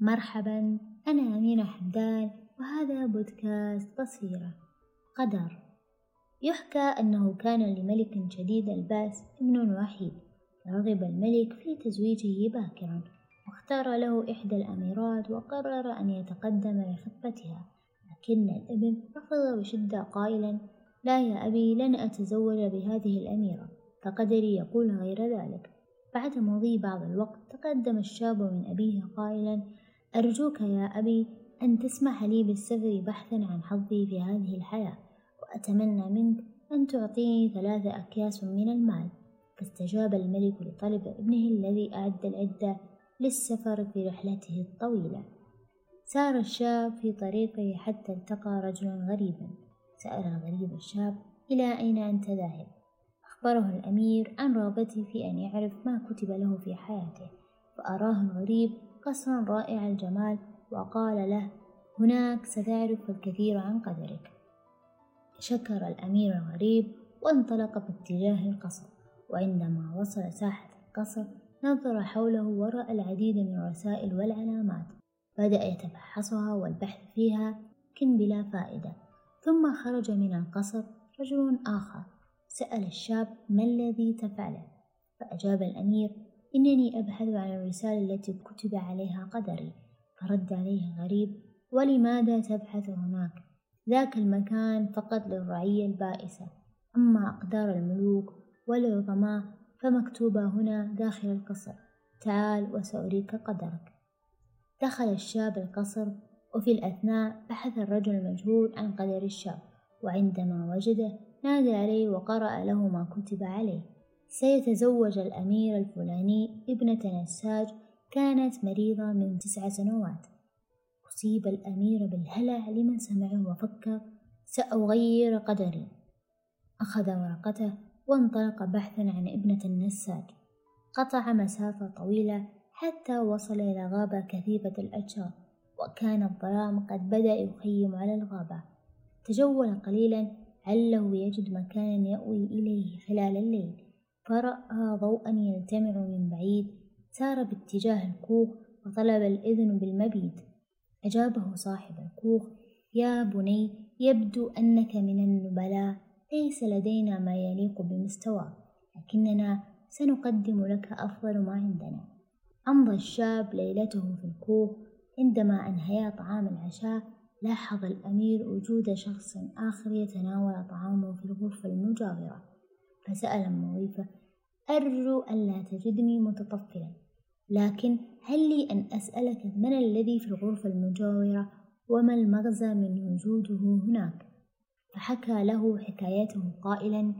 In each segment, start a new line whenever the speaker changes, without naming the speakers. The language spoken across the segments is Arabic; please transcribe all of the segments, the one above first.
مرحبا أنا أمينة حمدان وهذا بودكاست بصيرة قدر. يحكى أنه كان لملك شديد البأس ابن وحيد رغب الملك في تزويجه باكرا واختار له إحدى الأميرات وقرر أن يتقدم لخطبتها. لكن الابن رفض بشدة قائلا لا يا أبي لن أتزوج بهذه الأميرة فقدري يقول غير ذلك. بعد مضي بعض الوقت تقدم الشاب من أبيه قائلا أرجوك يا أبي أن تسمح لي بالسفر بحثا عن حظي في هذه الحياة وأتمنى منك أن تعطيني ثلاثة أكياس من المال. فاستجاب الملك لطلب ابنه الذي أعد العدة للسفر في رحلته الطويلة. سار الشاب في طريقه حتى التقى رجلا غريبا. سأل الغريب الشاب إلى أين أنت ذاهب؟ أخبره الأمير عن رغبته في أن يعرف ما كتب له في حياته فأراه الغريب قصرا رائع الجمال وقال له هناك ستعرف الكثير عن قدرك. شكر الأمير الغريب وانطلق باتجاه القصر وعندما وصل ساحة القصر نظر حوله ورأى العديد من الرسائل والعلامات بدأ يتفحصها والبحث فيها لكن بلا فائدة ثم خرج من القصر رجل آخر سأل الشاب ما الذي تفعله؟ فأجاب الأمير إنني أبحث عن الرسالة التي كتب عليها قدري فرد عليه الغريب ولماذا تبحث هناك؟ ذاك المكان فقط للرعية البائسة أما أقدار الملوك والعظماء فمكتوبة هنا داخل القصر تعال وسأريك قدرك. دخل الشاب القصر وفي الأثناء بحث الرجل المجهول عن قدر الشاب وعندما وجده نادى عليه وقرأ له ما كتب عليه. سيتزوج الأمير الفلاني ابنة نساج كانت مريضة من تسع سنوات. أصيب الأمير بالهلع لمن سمعه وفكر سأغير قدري. أخذ ورقته وانطلق بحثا عن ابنة النساج. قطع مسافة طويلة حتى وصل إلى غابة كثيفة الأشجار وكان الظلام قد بدأ يخيم على الغابة. تجول قليلا عله يجد مكانا يأوي إليه خلال الليل. فرأى ضوءا يلتمع من بعيد سار باتجاه الكوخ وطلب الإذن بالمبيت. أجابه صاحب الكوخ يا بني يبدو أنك من النبلاء ليس لدينا ما يليق بمستواك لكننا سنقدم لك أفضل ما عندنا. أمضى الشاب ليلته في الكوخ عندما أنهيا طعام العشاء لاحظ الأمير وجود شخص آخر يتناول طعامه في الغرفة المجاورة. فسأل المضيفة أرجو ألا تجدني متطفلا لكن هل لي أن أسألك من الذي في الغرفة المجاورة وما المغزى من وجوده هناك؟ فحكى له حكايته قائلا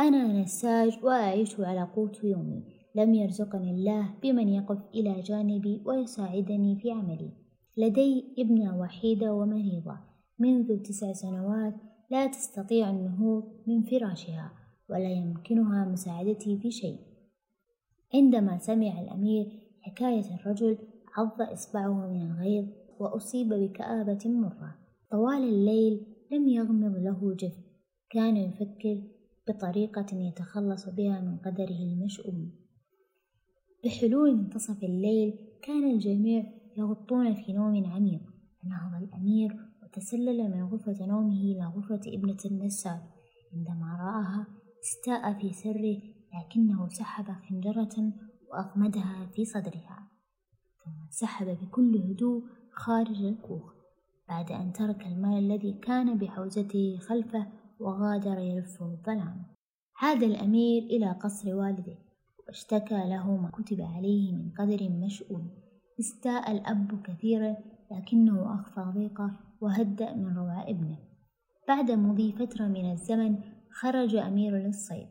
أنا نساج وأعيش على قوت يومي لم يرزقني الله بمن يقف إلى جانبي ويساعدني في عملي. لدي ابنة وحيدة ومريضة منذ تسع سنوات لا تستطيع النهوض من فراشها. ولا يمكنها مساعدتي في شيء. عندما سمع الأمير حكاية الرجل عض إصبعه من الغيظ وأصيب بكآبة مرة. طوال الليل لم يغمض له جفن. كان يفكر بطريقة يتخلص بها من قدره المشؤوم. بحلول منتصف الليل كان الجميع يغطون في نوم عميق. نهض الأمير وتسلل من غرفة نومه إلى غرفة ابنة النساء. عندما رآها استاء في سره لكنه سحب خنجرة وأغمدها في صدرها. ثم انسحب بكل هدوء خارج الكوخ بعد أن ترك المال الذي كان بحوزته خلفه وغادر يلف الظلام. عاد الأمير إلى قصر والده واشتكى له ما كتب عليه من قدر مشؤوم استاء الأب كثيرا لكنه أخفى ضيقه وهدأ من روع ابنه. بعد مضي فترة من الزمن خرج أمير للصيد.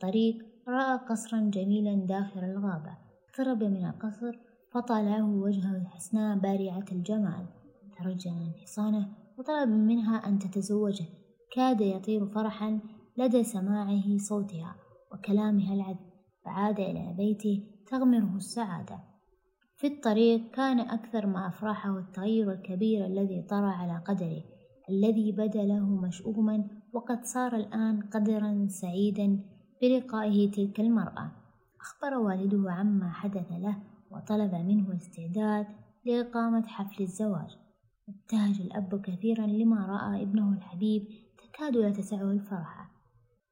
طريق رأى قصرا جميلا داخل الغابة. اقترب من القصر فطاله وجهه الحسناء بارعة الجمال. ترجى عن حصانه وطلب منها أن تتزوجه. كاد يطير فرحا لدى سماعه صوتها وكلامها العذب. فعاد إلى بيته تغمره السعادة. في الطريق كان أكثر ما أفرحه التغير الكبير الذي طرأ على قدره الذي بدا له مشؤوما وقد صار الآن قدرا سعيدا بلقائه تلك المرأة. أخبر والده عما حدث له وطلب منه الاستعداد لإقامة حفل الزواج. ابتهج الأب كثيرا لما رأى ابنه الحبيب تكاد لا تسعه الفرحة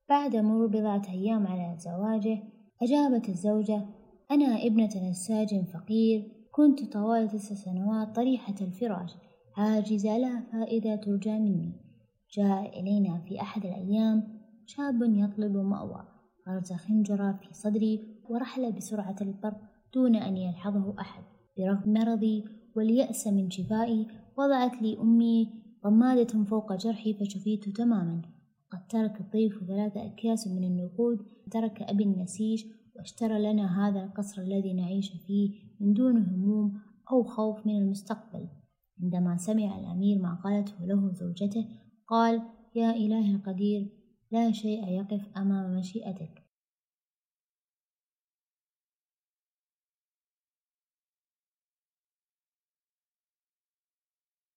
بعد مرور بضعة أيام على زواجه أجابت الزوجة أنا ابنة نساج فقير كنت طوال تسع سنوات طريحة الفراش عاجزة لا فائدة ترجى مني. جاء إلينا في أحد الأيام شاب يطلب مأوى. غرز خنجرة في صدري ورحل بسرعة البرق دون أن يلحظه أحد. برغم مرضي واليأس من شفائي وضعت لي أمي ضمادة فوق جرحي فشفيت تماما. قد ترك الضيف ثلاثة أكياس من النقود ترك أبي النسيج واشترى لنا هذا القصر الذي نعيش فيه من دون هموم أو خوف من المستقبل. عندما سمع الأمير ما قالته له زوجته قال يا إله القدير لا شيء يقف أمام مشيئتك.